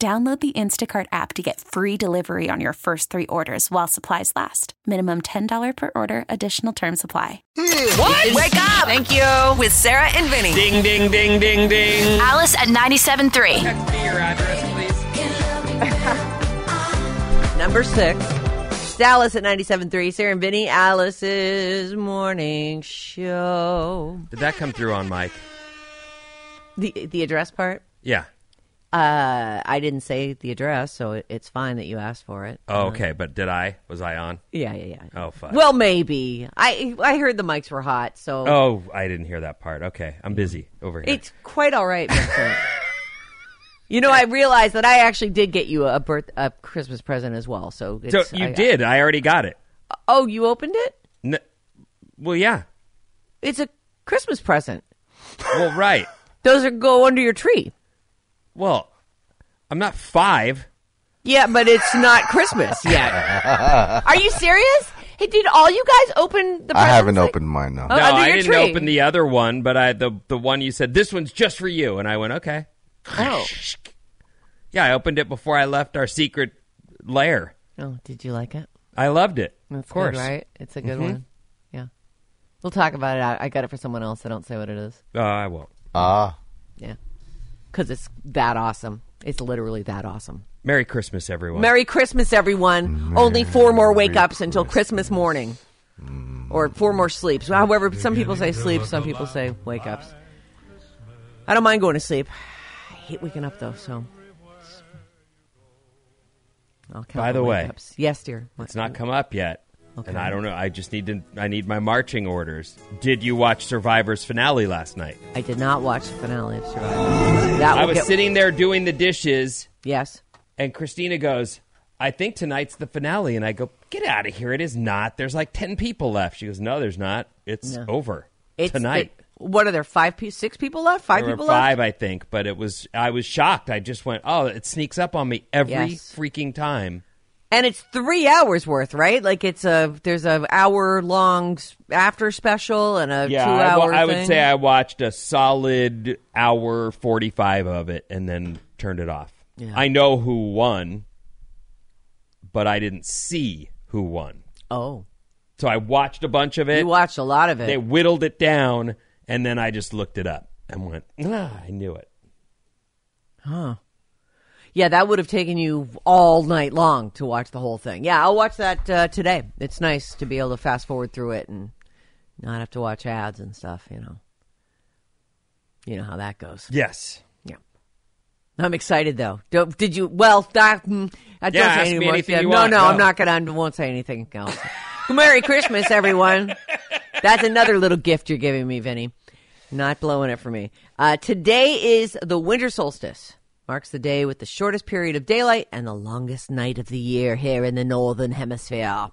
Download the Instacart app to get free delivery on your first three orders while supplies last. Minimum $10 per order, additional term supply. What? Wake up! Thank you. With Sarah and Vinnie. Ding, ding, ding, ding, ding. Alice at 97.3. Text me your address, please. Number six. Dallas at 97.3. Sarah and Vinnie, Alice's morning show. Did that come through on mic? The the address part? Yeah. Uh, I didn't say the address, so it, it's fine that you asked for it. Oh, okay, but did I? Was I on? Yeah, yeah, yeah. Oh, fuck. Well, maybe. I I heard the mics were hot, so Oh, I didn't hear that part. Okay, I'm busy over here. it's quite all right, you know, I realized that I actually did get you a birth a Christmas present as well. So, so you I- did. I already got it. Oh, you opened it? N- well, yeah. It's a Christmas present. Well, right. Those are go under your tree. Well, I'm not five. Yeah, but it's not Christmas yet. Are you serious? Hey, did all you guys open the? I presents haven't like- opened mine, no. Oh, No, under I your didn't tree. open the other one, but I the the one you said this one's just for you, and I went okay. Oh. Yeah, I opened it before I left our secret lair. Oh, did you like it? I loved it. That's of course, good, right? It's a good Mhm. one. Yeah, we'll talk about it. I, I got it for someone else. I don't say what it is. Uh, I won't. Ah. Yeah, because it's that awesome. It's literally that awesome. Merry Christmas, everyone. Merry Christmas, everyone. Only four more wake ups until Christmas morning. Or four more sleeps. However, some people say sleep, some people say wake ups. I don't mind going to sleep. I hate waking up though, so. I'll count By the way, wake-ups. Yes, dear. It's not come up yet. Okay. And I don't know. I just need to. I need my marching orders. Did you watch Survivor's finale last night? I did not watch the finale of Survivor. That I was get- sitting there doing the dishes. Yes. And Christina goes, I think tonight's the finale. And I go, Get out of here. It is not. There's like 10 people left. She goes, No, there's not. It's No. over It's tonight. it- what are there? Five, pe- six people left? Five there were people five, left. I think. But it was, I was shocked. I just went, Oh, it sneaks up on me every Yes. freaking time. And it's three hours worth, right? Like it's a there's a hour long after special and a Yeah, two I, wa- hour. I would say I watched a solid hour 45 of it and then turned it off. Yeah. I know who won, but I didn't see who won. Oh, So I watched a bunch of it. you watched a lot of it. They whittled it down, and then I just looked it up and went, ah, I knew it. Huh. Yeah, that would have taken you all night long to watch the whole thing. Yeah, I'll watch that uh, today. It's nice to be able to fast forward through it and not have to watch ads and stuff. You know, you know how that goes. Yes. Yeah, I'm excited though. Don't, did you? Well, that, mm, I don't Yeah, say me anything Yeah, no, want. no, No. I'm not gonna. I won't say anything else. Merry Christmas, everyone. That's another little gift you're giving me, Vinnie. Not blowing it for me. Uh, today is the winter solstice. Marks the day with the shortest period of daylight and the longest night of the year here in the northern hemisphere.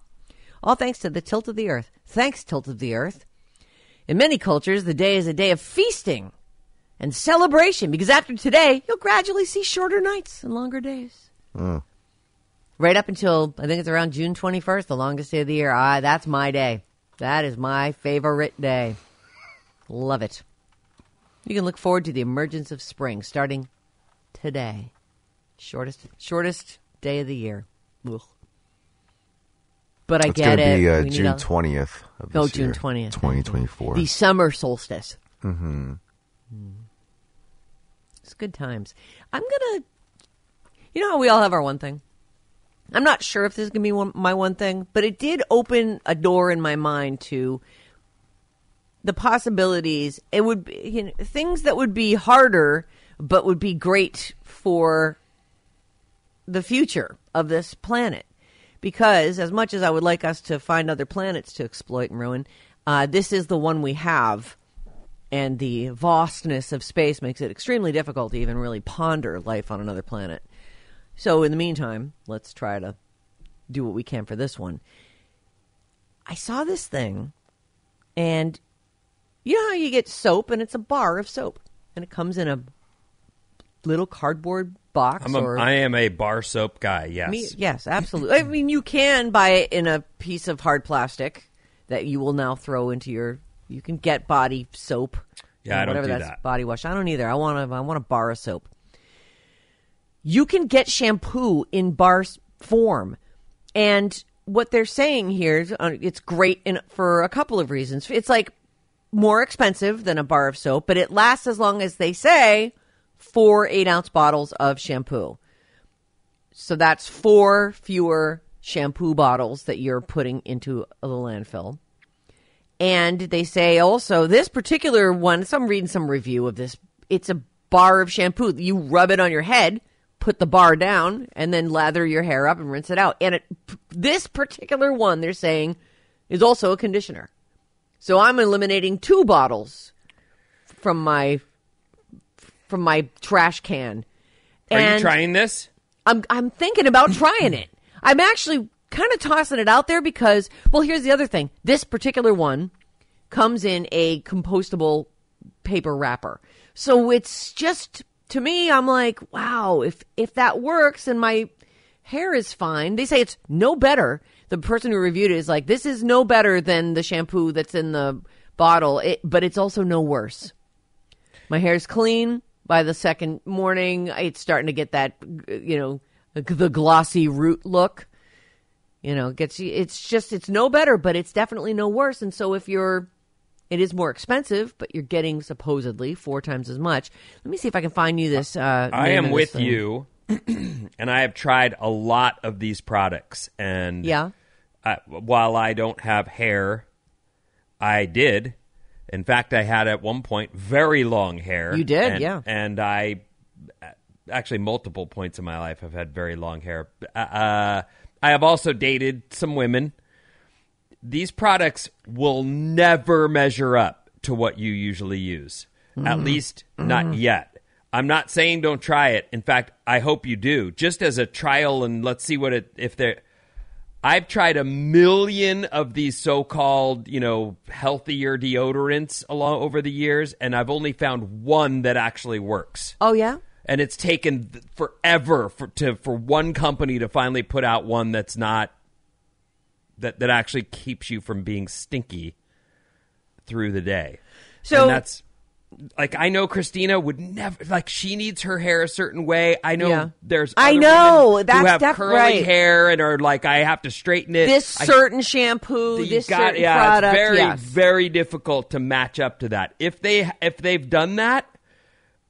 All thanks to the tilt of the earth. Thanks, tilt of the earth. In many cultures, the day is a day of feasting and celebration because after today, you'll gradually see shorter nights and longer days. Right up until I think it's around June 21st, the longest day of the year. Ah, that's my day. That is my favorite day. Love it. You can look forward to the emergence of spring starting today. Shortest shortest day of the year. Ugh. But I It's get to it. be uh, We June 20th of Oh, this June 20th. 2024. The summer solstice. mm-hmm. It's good times. I'm gonna. You know how we all have our one thing? I'm not sure if this is going to be one, my one thing, but it did open a door in my mind to the possibilities. It would be you know, things that would be harder, but would be great for the future of this planet. Because as much as I would like us to find other planets to exploit and ruin, uh, this is the one we have. And the vastness of space makes it extremely difficult to even really ponder life on another planet. So, in the meantime, let's try to do what we can for this one. I saw this thing, and you know how you get soap, and it's a bar of soap, and it comes in a little cardboard box. I'm a, or I am a bar soap guy. Yes. me, yes, absolutely. I mean, you can buy it in a piece of hard plastic that you will now throw into your. You can get body soap. Yeah, I don't whatever do that's that. body wash. I don't either. I want to. I want a bar of soap. You can get shampoo in bar form, and what they're saying here is uh, it's great in, for a couple of reasons. It's like more expensive than a bar of soap, but it lasts as long as they say four eight ounce bottles of shampoo. So that's four fewer shampoo bottles that you're putting into the landfill. And they say also this particular one, so I'm reading some review of this. It's a bar of shampoo. You rub it on your head, put the bar down, and then lather your hair up and rinse it out. And it, this particular one, they're saying, is also a conditioner. So I'm eliminating two bottles from my from my trash can. Are And- you trying this? I'm I'm thinking about trying it. I'm actually kind of tossing it out there because well, here's the other thing. This particular one comes in a compostable paper wrapper. So it's just to me I'm like, wow, if if that works and my hair is fine. They say it's no better. The person who reviewed it is like, this is no better than the shampoo that's in the bottle, it, but it's also no worse. My hair's clean by the second morning. It's starting to get that, you know, the glossy root look. You know, gets you. It's just it's no better, but it's definitely no worse. And so if you're, it is more expensive, but you're getting supposedly four times as much. Let me see if I can find you this. Uh, I am with thing. you, and I have tried a lot of these products. And Yeah. I, while I don't have hair, I did. In fact, I had at one point very long hair. You did, and, yeah. And I actually multiple points in my life have had very long hair. Uh, uh I have also dated some women. These products will never measure up to what you usually use. At mm-hmm. least mm-hmm. not yet. I'm not saying don't try it. In fact, I hope you do. Just as a trial and let's see what it if they're I've tried a million of these so-called, you know, healthier deodorants along over the years, and I've only found one that actually works. Oh yeah. And it's taken forever for to for one company to finally put out one that's not that that actually keeps you from being stinky through the day. So- and that's like I know Christina would never like she needs her hair a certain way. I know Yeah. there's I know, that's who have def- curly right. hair and are like I have to straighten it. This I- certain shampoo, this got- certain yeah, product. It's very, yes. very difficult to match up to that. If they if they've done that,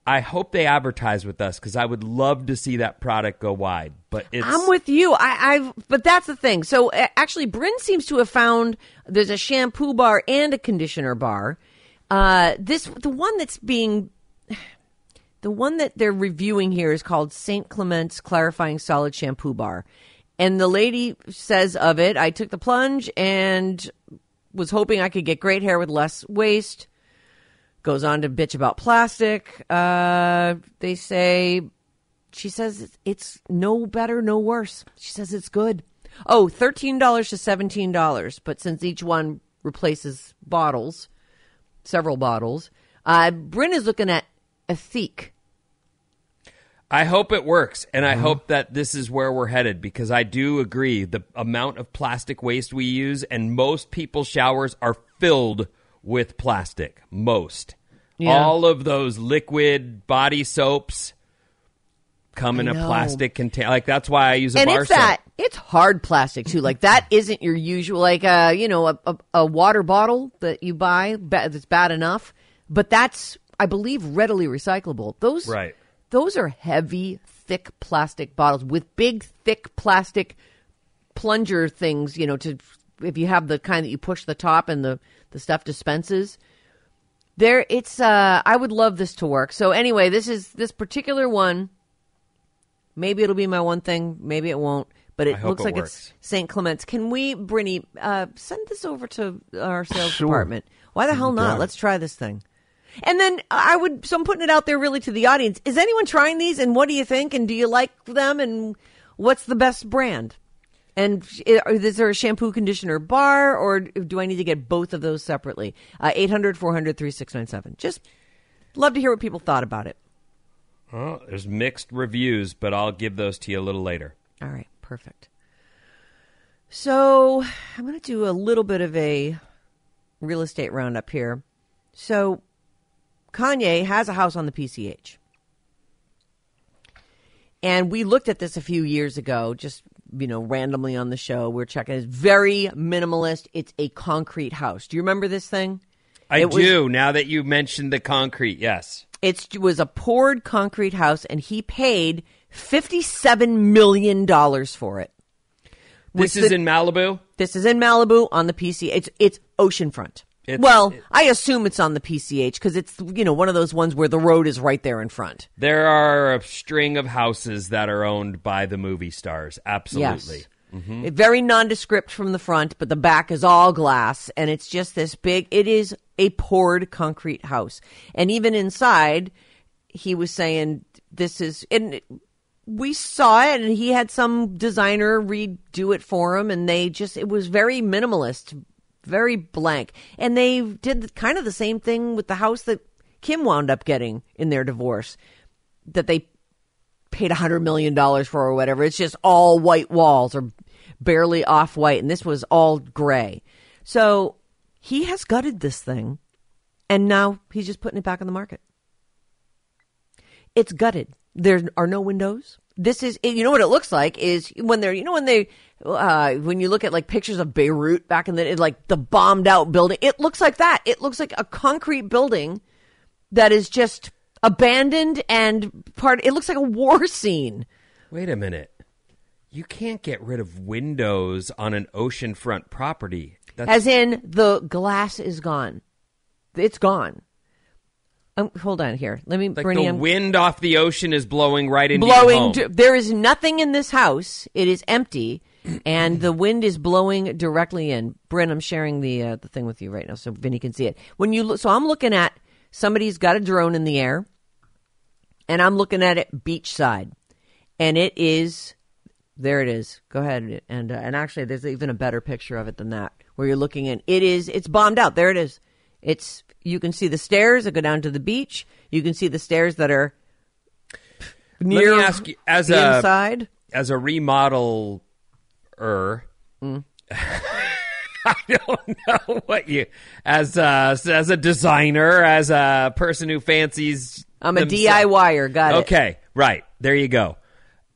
I hope they advertise with us because I would love to see that product go wide. But it's I'm with you. I, I've, but that's the thing. So actually, Bryn seems to have found there's a shampoo bar and a conditioner bar. Uh, this the one that's being, the one that they're reviewing here is called Saint Clement's Clarifying Solid Shampoo Bar, and the lady says of it, I took the plunge and was hoping I could get great hair with less waste. Goes on to bitch about plastic. Uh, they say she says it's- it's no better, no worse. She says it's good. Oh, $13 to $17, but since each one replaces bottles, several bottles, uh, Bryn is looking at a Ethique. I hope it works, and Mm-hmm. I hope that this is where we're headed because I do agree the amount of plastic waste we use, and most people's showers are filled with plastic. Most, Yeah. all of those liquid body soaps come in a plastic container. Like that's why I use a and bar soap. that it's hard plastic too. Like that isn't your usual like uh you know a, a, a water bottle that you buy ba- that's bad enough, but that's I believe readily recyclable. Those Right. Those are heavy, thick plastic bottles with big, thick plastic plunger things, you know, to if you have the kind that you push the top and the, the stuff dispenses. There it's uh I would love this to work. So anyway, this is this particular one. Maybe it'll be my one thing, maybe it won't. But it looks it like works. it's St. Clement's. Can we, Brinny, uh, send this over to our sales Sure. department? Why the hell not? Let's try this thing. And then I would, so I'm putting it out there really to the audience. Is anyone trying these and what do you think? And do you like them? And what's the best brand? And is there a shampoo, conditioner, bar, or do I need to get both of those separately? Uh, 800 400 3697. Just love to hear what people thought about it. Well, there's mixed reviews, but I'll give those to you a little later. All right, perfect. So I'm going to do a little bit of a real estate roundup here. So Kanye has a house on the PCH. And we looked at this a few years ago, just you know, randomly on the show. We're checking. It's very minimalist. It's a concrete house. Do you remember this thing? I It was- do. now that you mentioned the concrete, yes. It's, it was a poured concrete house, and he paid fifty-seven million dollars for it. This is the- in Malibu. This is in Malibu on the PC. It's it's oceanfront. It's- well, it- I assume it's on the PCH because it's you know one of those ones where the road is right there in front. There are a string of houses that are owned by the movie stars. Absolutely. Yes. Mm-hmm. It- Very nondescript from the front, but the back is all glass, and it's just this big. It is a poured concrete house, and even inside, he was saying this is and. We saw it, and he had some designer redo it for him, and they just, it was very minimalist, very blank. And they did kind of the same thing with the house that Kim wound up getting in their divorce, that they paid a hundred million dollars for or whatever. It's just all white walls or barely off white, and this was all gray. So he has gutted this thing, and now he's just putting it back on the market. It's gutted. There are no windows. This is, you know what it looks like is when they're, you know, when they, uh, when you look at like pictures of Beirut back in the, like the bombed out building, it looks like that. It looks like a concrete building that is just abandoned and part, it looks like a war scene. Wait a minute. You can't get rid of windows on an oceanfront property. That's, As in, the glass is gone. It's gone. Um, hold on here. Let me, like Bernie, the I'm wind off the ocean is blowing right into blowing. d- there is nothing in this house. It is empty, and the wind is blowing directly in. Bryn, I'm sharing the uh, the thing with you right now, so Vinnie can see it. When you look, so I'm looking at somebody's got a drone in the air, and I'm looking at it beachside, and it is there. It is. Go ahead, and uh, and actually, there's even a better picture of it than that, where you're looking in. It is. It's bombed out. There it is. It's. You can see the stairs that go down to the beach. You can see the stairs that are near Let me ask you, as the a inside. as a remodeler, Mm. I don't know what you as a, as a designer, as a person who fancies. I'm a themselves- DIYer. Got it. Okay, right there you go.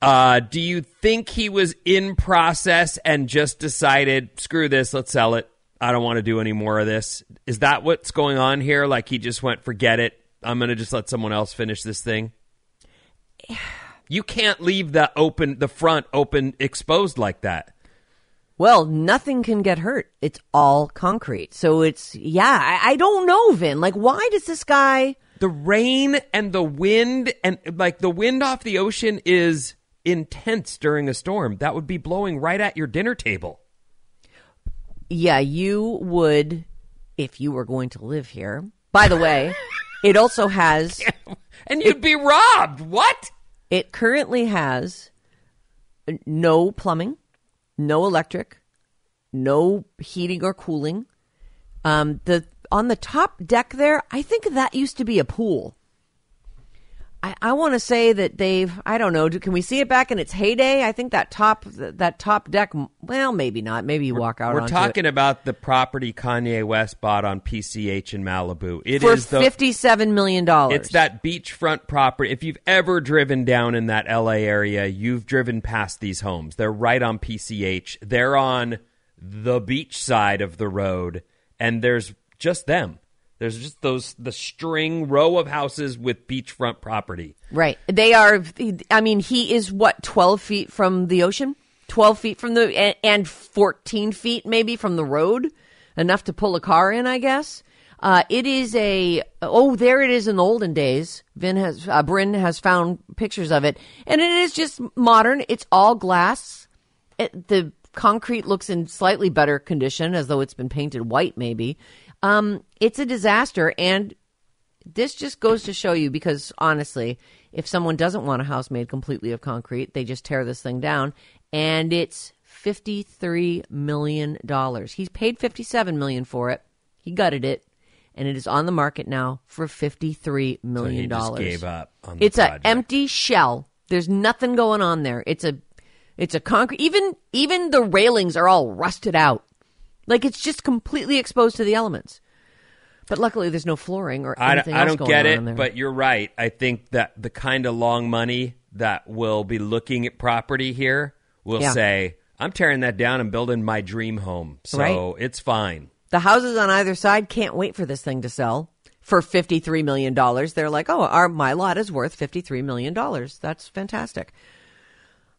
Uh, do you think he was in process and just decided, screw this, let's sell it. I don't want to do any more of this. Is that what's going on here? Like he just went, forget it. I'm going to just let someone else finish this thing. You can't leave the open, the front open, exposed like that. Well, nothing can get hurt. It's all concrete. So it's yeah. I, I don't know, Vin. Like, why does this guy? The rain and the wind and like the wind off the ocean is intense during a storm. That would be blowing right at your dinner table. Yeah, you would if you were going to live here. By the way, it also has. And you'd be robbed. What? It currently has no plumbing, no electric, no heating or cooling. Um, the on the top deck there, I think that used to be a pool. I, I want to say that they've. I don't know. do- Can we see it back in its heyday? I think that top that top deck. Well, maybe not. Maybe you walk out. We're talking it. about the property Kanye West bought on PCH in Malibu. It for is the fifty-seven million dollars. It's that beachfront property. If you've ever driven down in that LA area, you've driven past these homes. They're right on PCH. They're on the beach side of the road, and there's just them. There's just those the string row of houses with beachfront property. Right. They are. I mean, he is what twelve feet from the ocean, twelve feet from the and- fourteen feet maybe from the road, enough to pull a car in. I guess. Uh, it is a oh there it is in the olden days. Vin has uh, Bryn has found pictures of it, and it is just modern. It's all glass. It, the concrete looks in slightly better condition, as though it's been painted white. Maybe um, it's a disaster, and this just goes to show you because honestly, if someone doesn't want a house made completely of concrete, they just tear this thing down, and it's fifty-three million dollars. He's paid fifty-seven million for it. He gutted it, and it is on the market now for fifty-three So he just dollars. gave up on the It's an empty shell. There's nothing going on there. It's a, it's a concrete. Even even the railings are all rusted out. Like it's just completely exposed to the elements. But luckily, there's no flooring or I, anything I else don't get it, but you're right. I think that the kind of long money that will be looking at property here will Yeah. say, "I'm tearing that down and building my dream home." So Right. it's fine. The houses on either side can't wait for this thing to sell for $53 million. They're like, oh, our, my lot is worth $53 million. That's fantastic.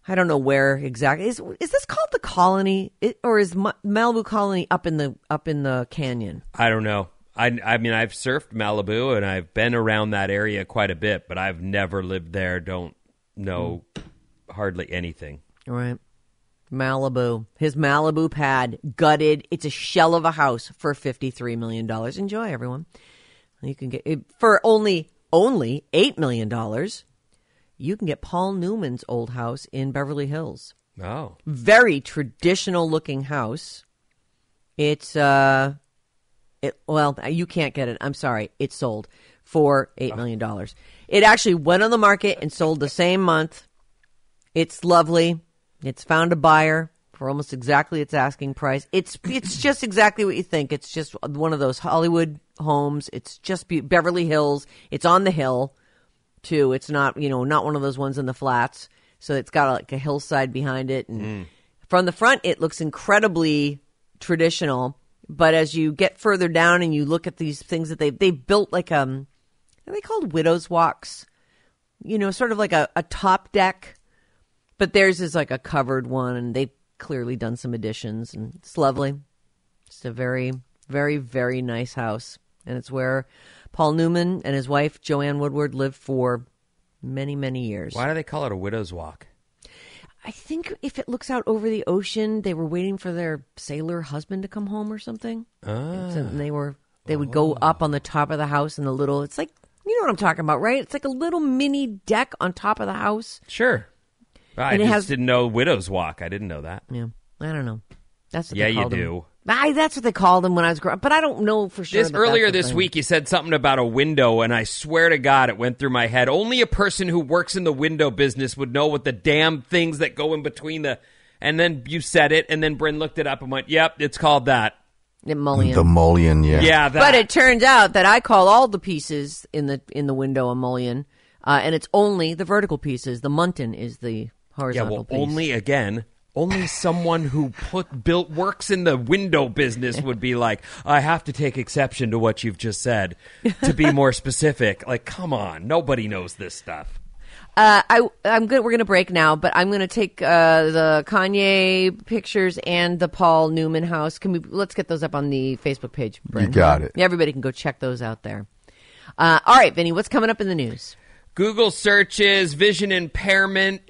I don't know where exactly is. Is this called the colony, it, or is Ma- Malibu Colony up in the up in the canyon? I don't know. I, I mean, I've surfed Malibu and I've been around that area quite a bit, but I've never lived there. Don't know hardly anything. All right, Malibu, his Malibu pad gutted. It's a shell of a house for fifty three million dollars. Enjoy, everyone. You can get it for only only eight million dollars. You can get Paul Newman's old house in Beverly Hills. Oh, Very traditional looking house. It's uh, it well you can't get it. I'm sorry, it sold for eight million dollars. It actually went on the market and sold the same month. It's lovely. It's found a buyer for almost exactly its asking price. It's it's just exactly what you think. It's just one of those Hollywood homes. It's just be- Beverly Hills. It's on the hill too. It's not you know not one of those ones in the flats. So it's got like a hillside behind it, and from the front it looks incredibly traditional. But as you get further down and you look at these things that they they built like um, are they called widows walks? You know, sort of like a, a top deck but theirs is like a covered one, and they've clearly done some additions, and it's lovely. It's a very, very, very nice house, and it's where Paul Newman and his wife Joanne Woodward lived for many, many years. why do they call it a widow's walk? I think if it looks out over the ocean, they were waiting for their sailor husband to come home or something. Ah. And they were they would go up on the top of the house in the little. It's like you know what I'm talking about, right? It's like a little mini deck on top of the house. Sure. I And just has- didn't know widow's walk. I didn't know that. Yeah, I don't know. That's what Yeah, you them. do. I, that's what they called them when I was growing up, but I don't know for sure. This that earlier this thing. week, you said something about a window, and I swear to God, it went through my head. Only a person who works in the window business would know what the damn things that go in between the. And then you said it, and then Bryn looked it up and went, "Yep, it's called that." The mullion. The mullion, yeah. Yeah, that. but it turns out that I call all the pieces in the in the window a mullion, uh, and it's only the vertical pieces. The muntin is the horizontal. yeah, horizontal well, piece. only again, only someone who put built works in the window business would be like, "I have to take exception to what you've just said to be more specific." Like, come on, nobody knows this stuff. Uh, I I'm good. We're gonna break now, but I'm gonna take uh, the Kanye pictures and the Paul Newman house. Can we? Let's get those up on the Facebook page. You got it. Everybody can go check those out there. Uh, all right, Vinnie, what's coming up in the news? Google searches, vision impairment,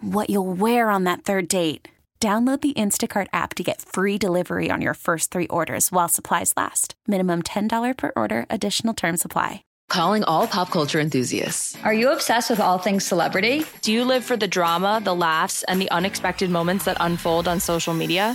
what you'll wear on that third date. Download the Instacart app to get free delivery on your first three orders while supplies last. Minimum $10 per order, additional term supply. Calling all pop culture enthusiasts. Are you obsessed with all things celebrity? Do you live for the drama, the laughs, and the unexpected moments that unfold on social media?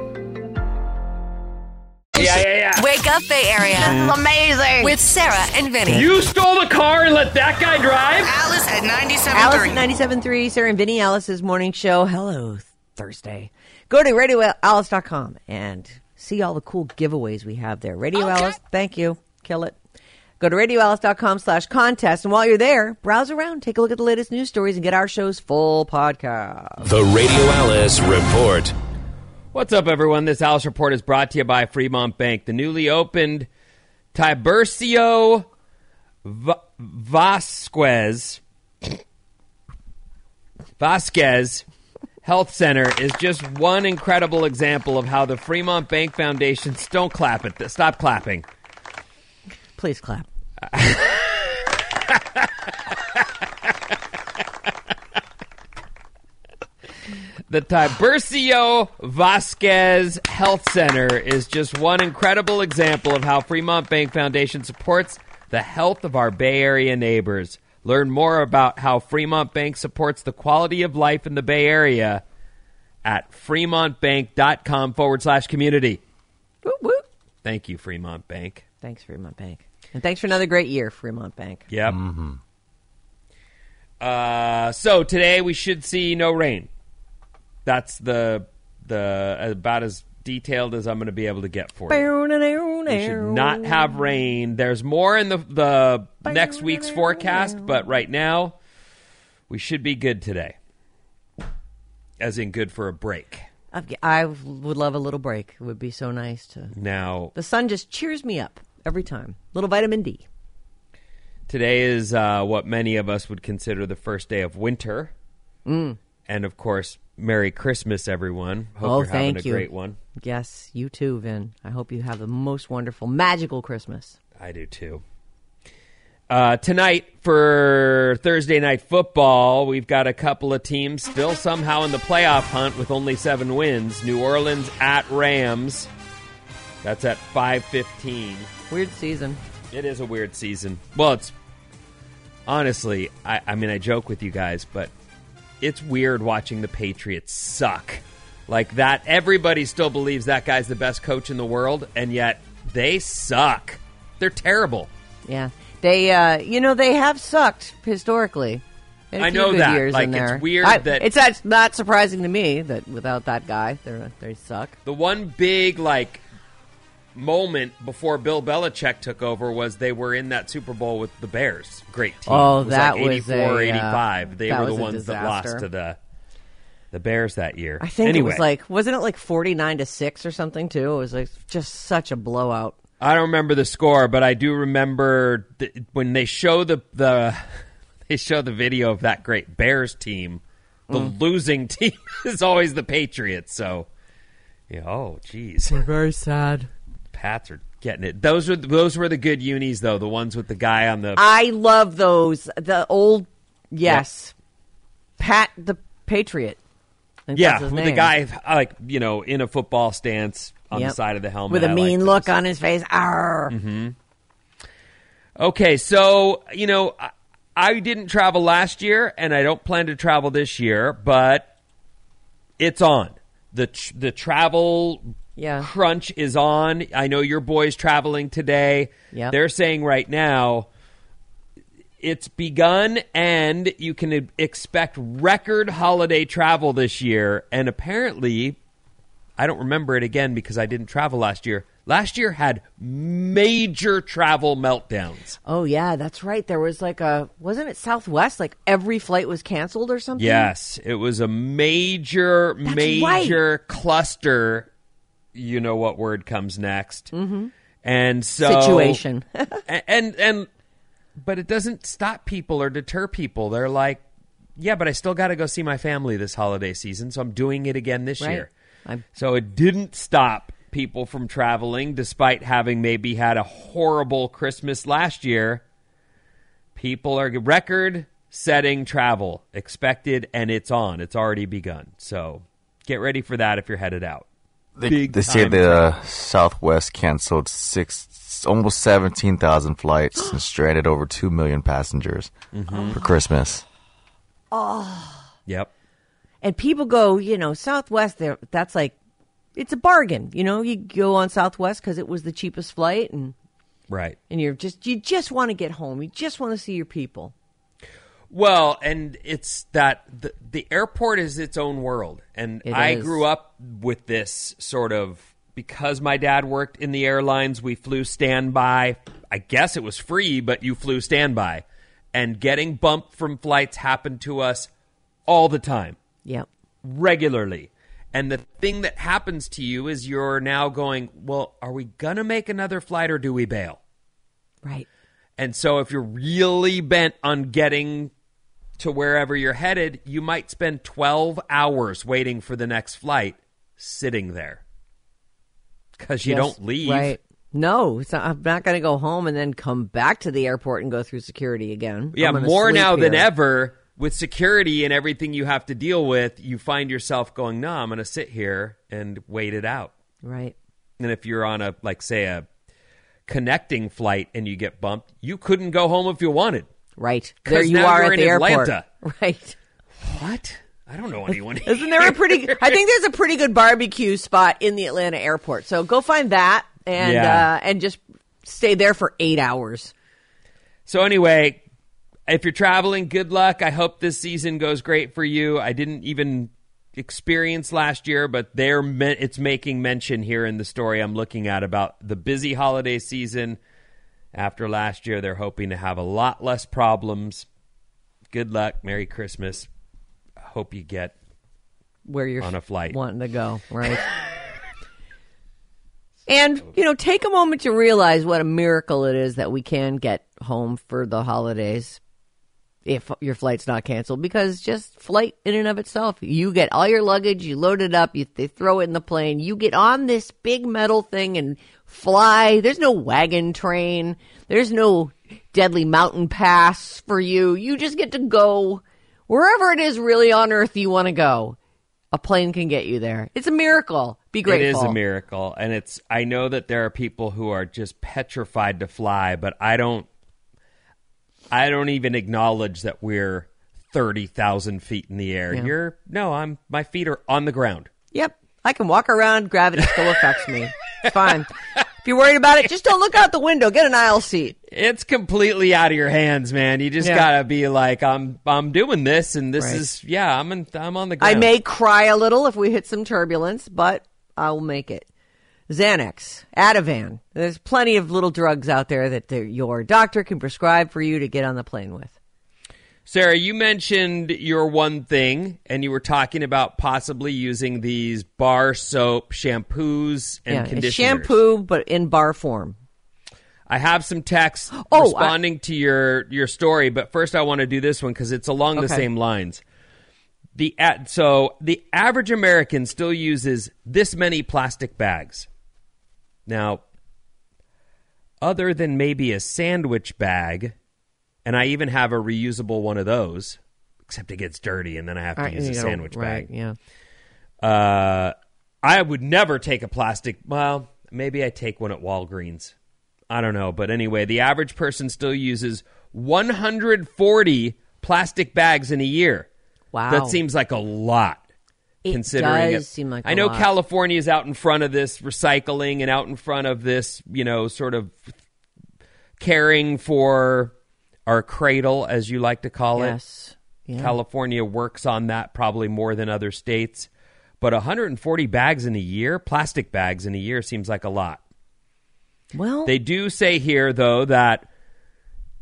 Yeah, yeah, yeah. Wake up, Bay Area. This is amazing. With Sarah and Vinnie. You stole the car and let that guy drive? Alice at 97.3. Alice at 97.3, Sarah and Vinnie Alice's morning show. Hello, Thursday. Go to radioalice.com and see all the cool giveaways we have there. Radio Alice, thank you. Kill it. Go to radioalice.com slash contest. And while you're there, browse around, take a look at the latest news stories, and get our show's full podcast. The Radio Alice Report. What's up, everyone? This Alice Report is brought to you by Fremont Bank. The newly opened Tiburcio Va- Vasquez Vasquez Health Center is just one incredible example of how the Fremont Bank Foundation. Don't clap it. Stop clapping. Please clap. The Tiburcio Vasquez Health Center is just one incredible example of how Fremont Bank Foundation supports the health of our Bay Area neighbors. Learn more about how Fremont Bank supports the quality of life in the Bay Area at fremontbank.com forward slash community. Woo, woo. Thank you, Fremont Bank. Thanks, Fremont Bank. And thanks for another great year, Fremont Bank. Yep. Uh, so today we should see no rain. That's the the about as detailed as I'm going to be able to get for you. We should not have rain. There's more in the the next week's forecast, but right now we should be good today. As in good for a break. I would love a little break. It would be so nice to. Now, The sun just cheers me up every time. Little vitamin D. today is uh, what many of us would consider the first day of winter. Mm. And of course, Merry Christmas, everyone. Hope oh, you're having thank a you. great one. Yes, you too, Vin. I hope you have the most wonderful, magical Christmas. I do too. Uh, tonight for Thursday night football, we've got a couple of teams still somehow in the playoff hunt with only seven wins. New Orleans at Rams. That's at five fifteen. Weird season. It is a weird season. Well, it's honestly, I, I mean, I joke with you guys, but it's weird watching the Patriots suck like that. Everybody still believes that guy's the best coach in the world, and yet they suck. They're terrible. Yeah, they. Uh, you know, they have sucked historically. I know that. Years Like, in it's weird I- that- it's that's not surprising to me that without that guy, they they suck. The one big like moment before Bill Belichick took over was they were in that Super Bowl with the Bears. Great team. Oh, it was that like was 84 a, uh, 85. They were the was a ones that lost to the the Bears that year. I think anyway, it was like wasn't it like forty nine to six or something too? It was like just such a blowout. I don't remember the score, but I do remember th- when they show the the they show the video of that great Bears team. The Mm. losing team is always the Patriots. So, yeah, oh, geez. We're very sad. Pats are getting it. Those were those were the good unis though. The ones with the guy on the I love those. The old yes, Pat the Patriot. Yeah, with the guy like you know in a football stance on the side of the helmet with a I mean like look those. on his face. Arr. Mm-hmm. Okay, so you know I, I didn't travel last year, and I don't plan to travel this year, but it's on. the tr- The travel Yeah. crunch is on. I know your boys traveling today. Yep. They're saying right now it's begun, and you can expect record holiday travel this year. And apparently, I don't remember it again because I didn't travel last year. Last year had major travel meltdowns. Oh yeah, that's right. There was like a wasn't it Southwest? Like every flight was canceled or something. Yes, it was a major, That's major cluster. You know what word comes next? Mm-hmm. And so Situation. A- and and but it doesn't stop people or deter people. They're like, yeah, but I still got to go see my family this holiday season, so I'm doing it again this Right. year. I'm- So it didn't stop people from traveling, despite having maybe had a horrible Christmas last year. People are record setting travel expected, and it's on. It's already begun. So get ready for that if you're headed out. They, Big they say the uh, Southwest canceled six, almost seventeen thousand flights and stranded over two million passengers Mm-hmm. for Christmas. Oh. Yep. And people go, you know, Southwest. There, that's like, it's a bargain. You know, you go on Southwest because it was the cheapest flight, and Right. and you're just you just want to get home. You just want to see your people. Well, and it's that the, the airport is its own world. And It I is. grew up with this sort of because my dad worked in the airlines, we flew standby. I guess it was free, but you flew standby. And getting bumped from flights happened to us all the time, Yep. regularly. And the thing that happens to you is you're now going, well, are we going to make another flight or do we bail? Right. And so if you're really bent on getting to wherever you're headed, you might spend 12 hours waiting for the next flight sitting there. Cuz you Yes, don't leave. Right. No, not, I'm not going to go home and then come back to the airport and go through security again. Yeah, more now than ever with security and everything you have to deal with, you find yourself going, "No, I'm going to sit here and wait it out." Right. And if you're on a like say a connecting flight and you get bumped, you couldn't go home if you wanted. Right. There you are at the airport. Atlanta. Right. What? I don't know anyone. Isn't there a pretty? I think there's a pretty good barbecue spot in the Atlanta airport. So go find that and Yeah. uh, and just stay there for eight hours. So anyway, if you're traveling, good luck. I hope this season goes great for you. I didn't even experience last year, but they're it's making mention here in the story I'm looking at about the busy holiday season. After last year, they're hoping to have a lot less problems. Good luck. Merry Christmas. Hope you get Where you're On a flight. wanting to go, right? and you know, take a moment to realize what a miracle it is that we can get home for the holidays if your flight's not canceled because just flight in and of itself you get all your luggage you load it up you they throw it in the plane you get on this big metal thing and fly there's no wagon train there's no deadly mountain pass for you you just get to go wherever it is really on earth you want to go a plane can get you there it's a miracle be grateful It is a miracle, and it's. I know that there are people who are just petrified to fly, but I don't. I don't even acknowledge that we're thirty thousand feet in the air. Yeah. You're no, I'm. My feet are on the ground. Yep. I can walk around. Gravity still affects me. It's fine. If you're worried about it, just don't look out the window. Get an aisle seat. It's completely out of your hands, man. You just Yeah. gotta be like, I'm. I'm doing this, and this Right. is. Yeah, I'm. In, I'm on the I may cry a little if we hit some turbulence, but I will make it. Xanax, Ativan. There's plenty of little drugs out there that the- your doctor can prescribe for you to get on the plane with. Sarah, you mentioned your one thing, and you were talking about possibly using these bar soap shampoos and yeah, conditioners. shampoo, but in bar form. I have some texts Oh, responding to your your story, but first I want to do this one because it's along the same lines. The a- so the average American still uses this many plastic bags. Now, other than maybe a sandwich bag, and I even have a reusable one of those, except it gets dirty and then I have to right, use a sandwich right, bag. Yeah. Uh, I would never take a plastic. Well, maybe I take one at Walgreens. I don't know, but anyway, the average person still uses 140 plastic bags in a year. Wow. That seems like a lot. It considering does it. seem like I know lot. California is out in front of this recycling and out in front of this, you know, sort of caring for our cradle, as you like to call it. Yes. Yeah. California works on that probably more than other states. But 140 bags in a year, plastic bags in a year, seems like a lot. Well, They do say here, though, that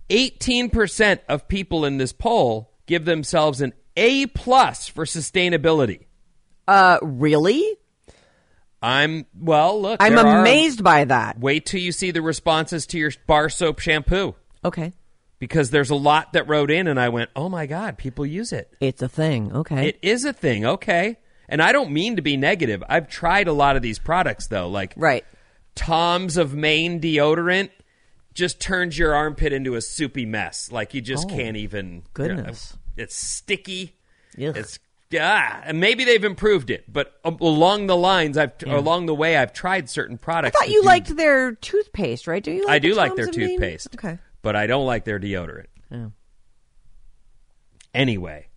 18% of people in this poll give themselves an A plus for sustainability. uh, really? I'm well. Look, I'm there are- amazed by that. Wait till you see the responses to your bar soap shampoo Okay. Because there's a lot that wrote in, and I went, "Oh my god, people use it." It's a thing. Okay. It is a thing, okay. And I don't mean to be negative. I've tried a lot of these products though, like right. Tom's of Maine deodorant just turns your armpit into a soupy mess. Like you just Oh, can't even. goodness. It's sticky. Ugh. It's yeah, and maybe they've improved it, but um, along the lines, I've along the way, I've tried certain products. I thought you liked their toothpaste, right? Do you? Like I do like their Maine? toothpaste. Okay. But I don't like their deodorant. Anyway,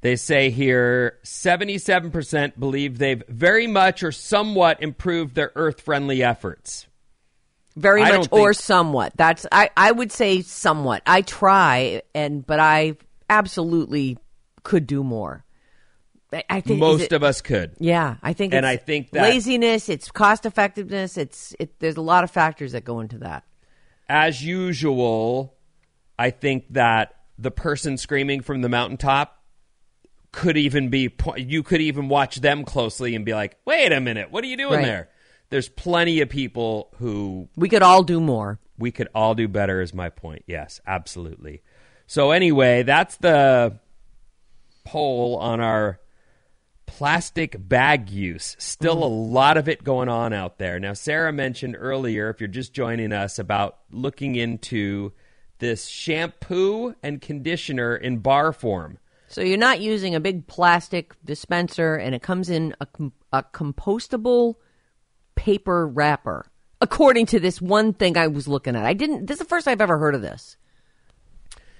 they say here 77% believe they've very much or somewhat improved their earth friendly efforts. Very I much or think- somewhat. That's I, I would say somewhat. I try and but I absolutely could do more. I, I think Most it- of us could. Yeah, I think And it's I think that- laziness, it's cost effectiveness, it's it there's a lot of factors that go into that. As usual, I think that the person screaming from the mountaintop could even be you could even watch them closely and be like, "Wait a minute, what are you doing Right. there?" There's plenty of people who We could all do more. we could all do better is my point yes absolutely so anyway that's the poll on our plastic bag use still a lot of it going on out there now sarah mentioned earlier if you're just joining us about looking into this shampoo and conditioner in bar form So you're not using a big plastic dispenser and it comes in a, a compostable paper wrapper. According to this one thing I was looking at. I didn't this is the first I've ever heard of this.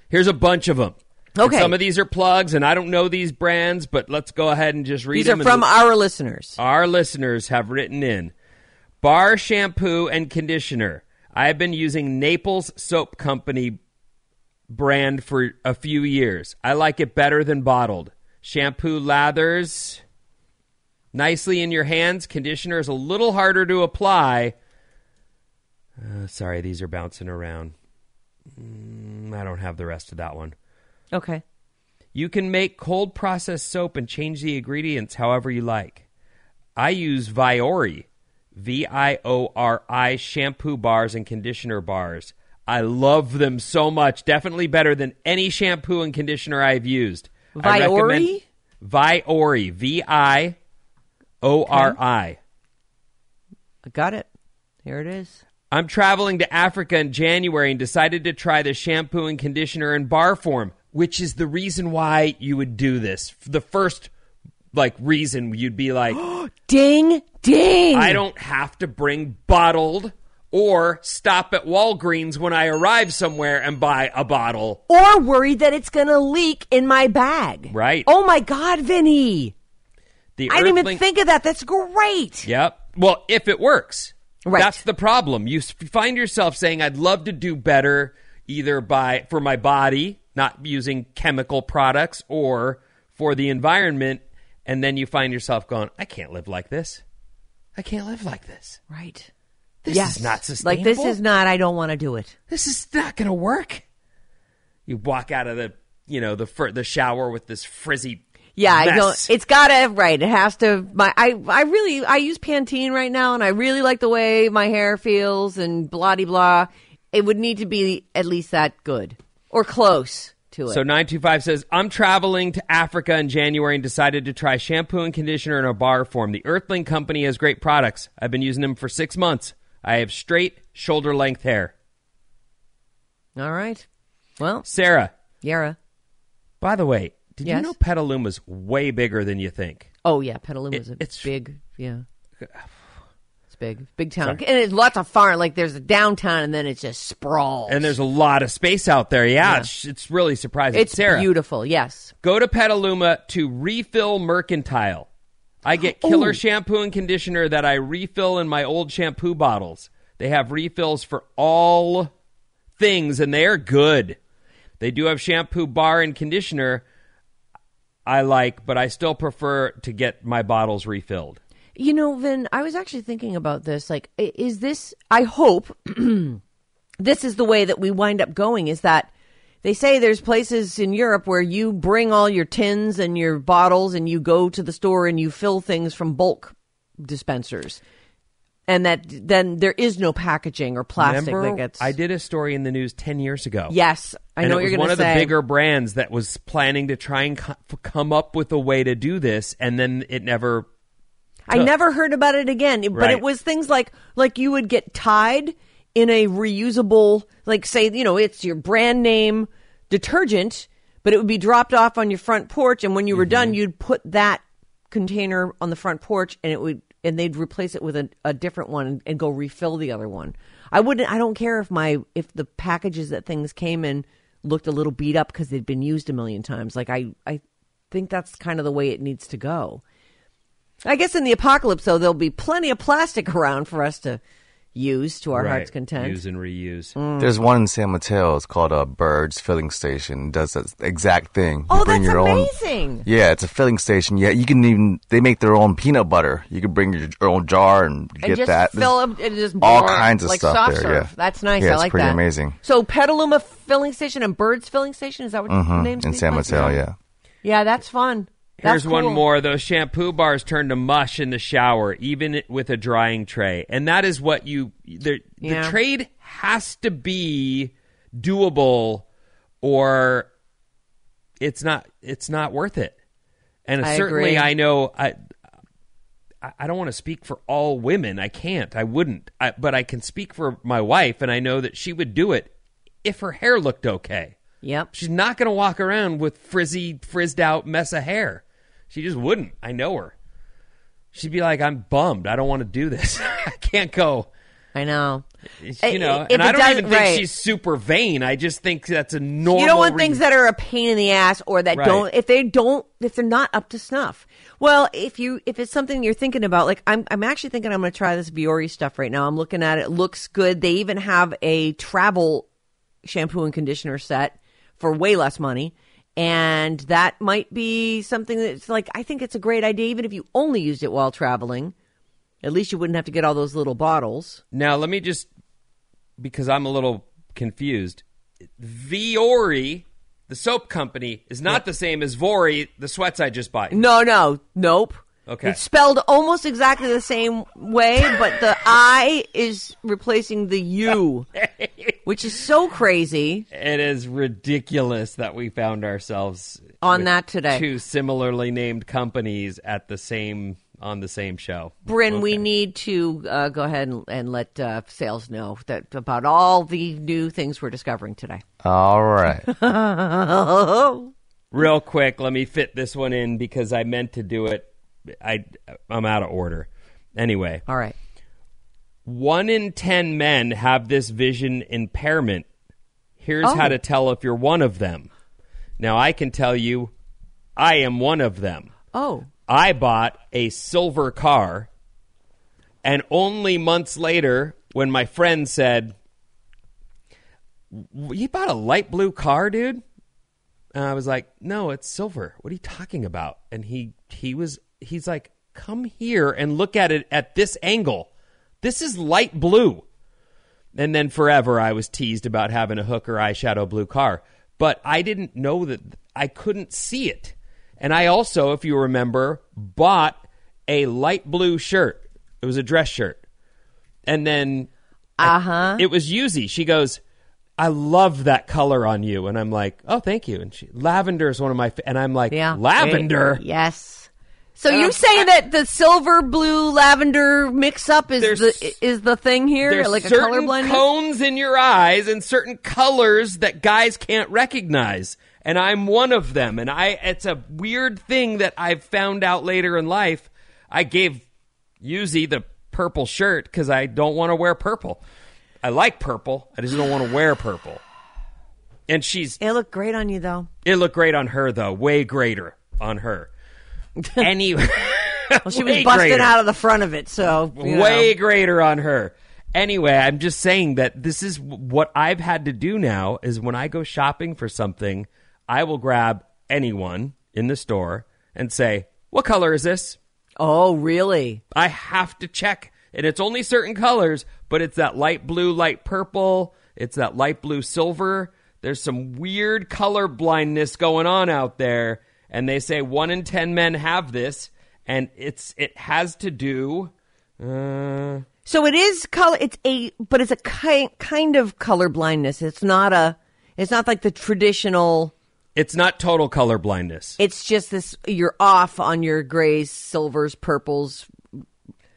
here's a bunch of them Okay. some of these are plugs and i don't know these brands but let's go ahead and just read These are from our listeners. Our listeners have written in bar shampoo and conditioner. I have been using Naples Soap Company brand for a few years. I like it better than bottled. Shampoo lathers nicely in your hands. Conditioner is a little harder to apply. Uh, sorry, these are bouncing around. Mm, I don't have the rest of that one. Okay. You can make cold processed soap and change the ingredients however you like. I use Viori, V I O R I shampoo bars and conditioner bars. I love them so much. Definitely better than any shampoo and conditioner I've used. Viori? Viori, V I O R I. I got it. Here it is. I'm traveling to Africa in January and decided to try the shampoo and conditioner in bar form, which is the reason why you would do this. The first like reason you'd be like, Ding ding. I don't have to bring bottled or stop at Walgreens when I arrive somewhere and buy a bottle. or worry that it's going to leak in my bag. Right. Oh my god, Vinnie. The I didn't even think of that. That's great. Yep. Well, if it works. Right. That's the problem. You find yourself saying, I'd love to do better either by for my body, not using chemical products, or for the environment. And then you find yourself going, I can't live like this. I can't live like this. Right. This yes. is not sustainable. Like this is not I don't want to do it. this is not going to work. You walk out of the, you know, the the shower with this frizzy Yeah, I don't. It's gotta right. It has to. My I I really I use Pantene right now, and I really like the way my hair feels and blah de blah. It would need to be at least that good or close to it. So 925 says, I'm traveling to Africa in January and decided to try shampoo and conditioner in a bar form. The Earthling company has great products. I've been using them for six months. I have straight, shoulder length hair. All right. Well, Sarah, Yara. by the way, did Yes? you know Petaluma's way bigger than you think? Oh yeah, Petaluma's It- a it's- big. Yeah. Big, big town, and it's lots of farm. Like there's a downtown, and then it's just sprawls. And there's a lot of space out there. Yeah, It's, it's really surprising. it's Sarah, beautiful. Yes. Go to Petaluma to refill Mercantile. I get killer Ooh. shampoo and conditioner that I refill in my old shampoo bottles. They have refills for all things, and they are good. They do have shampoo bar and conditioner I like, but I still prefer to get my bottles refilled. You know, Vin, I was actually thinking about this. Like, is this, I hope this is the way that we wind up going is that they say there's places in Europe where you bring all your tins and your bottles and you go to the store and you fill things from bulk dispensers. And that then there is no packaging or plastic Remember, that gets. I did a story in the news 10 years ago. Yes, I know it what was you're going to say. One of the bigger brands that was planning to try and co- come up with a way to do this, and then it never I never heard about it again. But Right. it was things like like you would get tied in a reusable, like say, you know, it's your brand name detergent, but it would be dropped off on your front porch, and when you were mm-hmm. done, you'd put that container on the front porch, and it would, and they'd replace it with a, a different one and, and go refill the other one. I wouldn't. I don't care if my if the packages that things came in looked a little beat up because they'd been used a million times. Like I, I think that's kind of the way it needs to go. I guess in the apocalypse, though, there'll be plenty of plastic around for us to use to our Right. heart's content. Use and reuse. Mm. There's one in San Mateo. It's called a Birds Filling Station. It does that exact thing. You Oh, bring that's your own- amazing. Yeah, it's a filling station. Yeah, you can even they make their own peanut butter. You can bring your, your own jar and get and just that. fill up and just all pour kinds of like stuff there, serve. yeah. That's nice. Yeah, I it's like pretty that. amazing. So Petaluma filling station and Birds filling station is that what the Mhm, names? in San places? Mateo, yeah. Yeah, that's fun. Here's one more. Those shampoo bars turn to mush in the shower, even with a drying tray. And that is what you. The, Yeah. the trade has to be doable, or it's not. It's not worth it. And I certainly, agree. I know. I. I- I don't want to speak for all women. I can't. I wouldn't. I, but I can speak for my wife, and I know that she would do it if her hair looked okay. Yep. She's not going to walk around with frizzy, frizzed out mess of hair. She just wouldn't. I know her. She'd be like, "I'm bummed. I don't want to do this. I can't go." I know. You know, If and I don't even think right. she's super vain. I just think that's a normal. You don't want re- things that are a pain in the ass or that Right. don't if they don't if they're not up to snuff. Well, if you if it's something you're thinking about, like I'm I'm actually thinking I'm going to try this Viori stuff right now. I'm looking at it. it. Looks good. They even have a travel shampoo and conditioner set for way less money. And that might be something that's like I think it's a great idea even if you only used it while traveling. At least you wouldn't have to get all those little bottles. Now, let me just because I'm a little confused. Viori, the soap company, is not the same as Vuori, the sweats I just bought. No, no, nope. Okay. It's spelled almost exactly the same way, but the I is replacing the U, which is so crazy. It is ridiculous that we found ourselves On that today. Two similarly named companies at the same on the same show. Bryn, we need to uh, go ahead and, and let uh, sales know that about all the new things we're discovering today. All right. Real quick, let me fit this one in because I meant to do it. I I'm out of order. Anyway, all right. One in ten men have this vision impairment. Here's Oh. how to tell if you're one of them. Now I can tell you, I am one of them. Oh, I bought a silver car, and only months later, when my friend said, "You bought a light blue car, dude," and I was like, "No, it's silver. What are you talking about?" And he he was he's like, "Come here and look at it at this angle. This is light blue." And then forever I was teased about having a hooker eyeshadow blue car. But I didn't know that I couldn't see it. And I also, if you remember, bought a light blue shirt. It was a dress shirt. And then uh huh. it was Yuzi. She goes, I love that color on you. And I'm like, oh, thank you. And she, lavender is one of my, fa-. and I'm like, Yeah. lavender? Yes. So you're saying that the silver blue lavender mix up is There's- the is the thing here, There's like a certain colorblind? cones in your eyes and certain colors that guys can't recognize, and I'm one of them. And I, it's a weird thing that I've found out later in life. I gave Yuzi the purple shirt because I don't want to wear purple. I like purple. I just don't want to wear purple. And she's It looked great on you though. it looked great on her though, way greater on her. Anyway, Well, she was busted out of the front of it, so you know. way greater on her. Anyway, I'm just saying that this is what I've had to do now is when I go shopping for something, I will grab anyone in the store and say, "What color is this?" Oh, really? I have to check. And it's only certain colors, but it's that light blue, light purple, it's that light blue silver. There's some weird color blindness going on out there, and they say 1 in 10 men have this and it's it has to do uh So it is color. It's a, but it's a kind kind of color blindness. It's not a. It's not like the traditional. It's not total color blindness. It's just this. You're off on your grays, silvers, purples.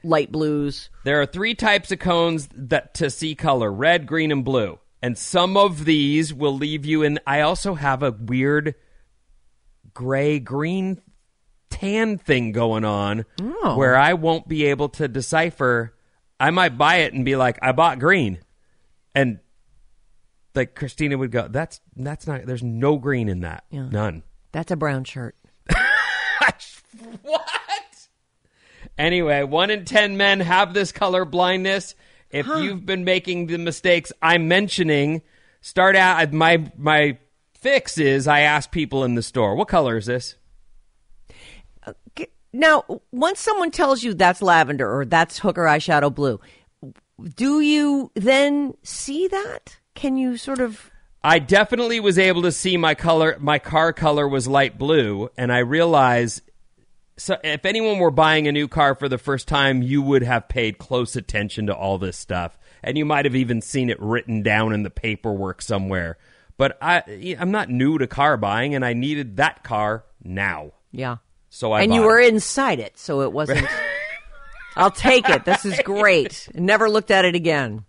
light blues. There are three types of cones that to see color: red, green, and blue. And some of these will leave you in. I also have a weird gray green tan thing going on Oh. where I won't be able to decipher. I might buy it and be like, I bought green, and like Christina would go, "That's that's not. There's no green in that. Yeah. None." That's a brown shirt. What? Anyway, one in ten men have this color blindness. If you've been making the mistakes I'm mentioning, start out. My my fix is I ask people in the store, "What color is this?" Now, once someone tells you that's lavender or that's hooker eyeshadow blue, do you then see that? Can you sort of I definitely was able to see my color. My car color was light blue, and I realized. So, if anyone were buying a new car for the first time, you would have paid close attention to all this stuff, and you might have even seen it written down in the paperwork somewhere. But I, I'm not new to car buying, and I needed that car now. Yeah. So I and you were it. inside it, so it wasn't. I'll take it. This is great. Never looked at it again.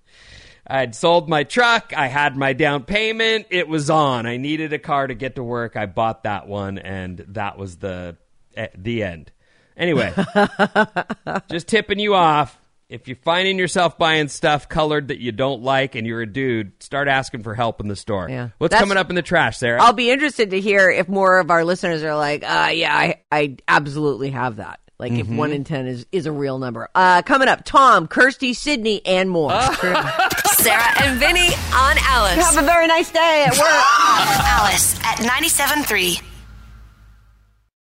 I'd sold my truck. I had my down payment. It was on. I needed a car to get to work. I bought that one, and that was the eh, the end. Anyway, just tipping you off. If you're finding yourself buying stuff colored that you don't like, and you're a dude, start asking for help in the store. Yeah. What's That's- coming up in the trash, Sarah? I'll be interested to hear if more of our listeners are like, uh, yeah, I, I absolutely have that. Like if Mm-hmm. one in 10 is, is a real number. Uh, coming up, Tom, Kirsty, Sydney, and more. Sarah and Vinnie on Alice. Have a very nice day at work. Alice at 97.3.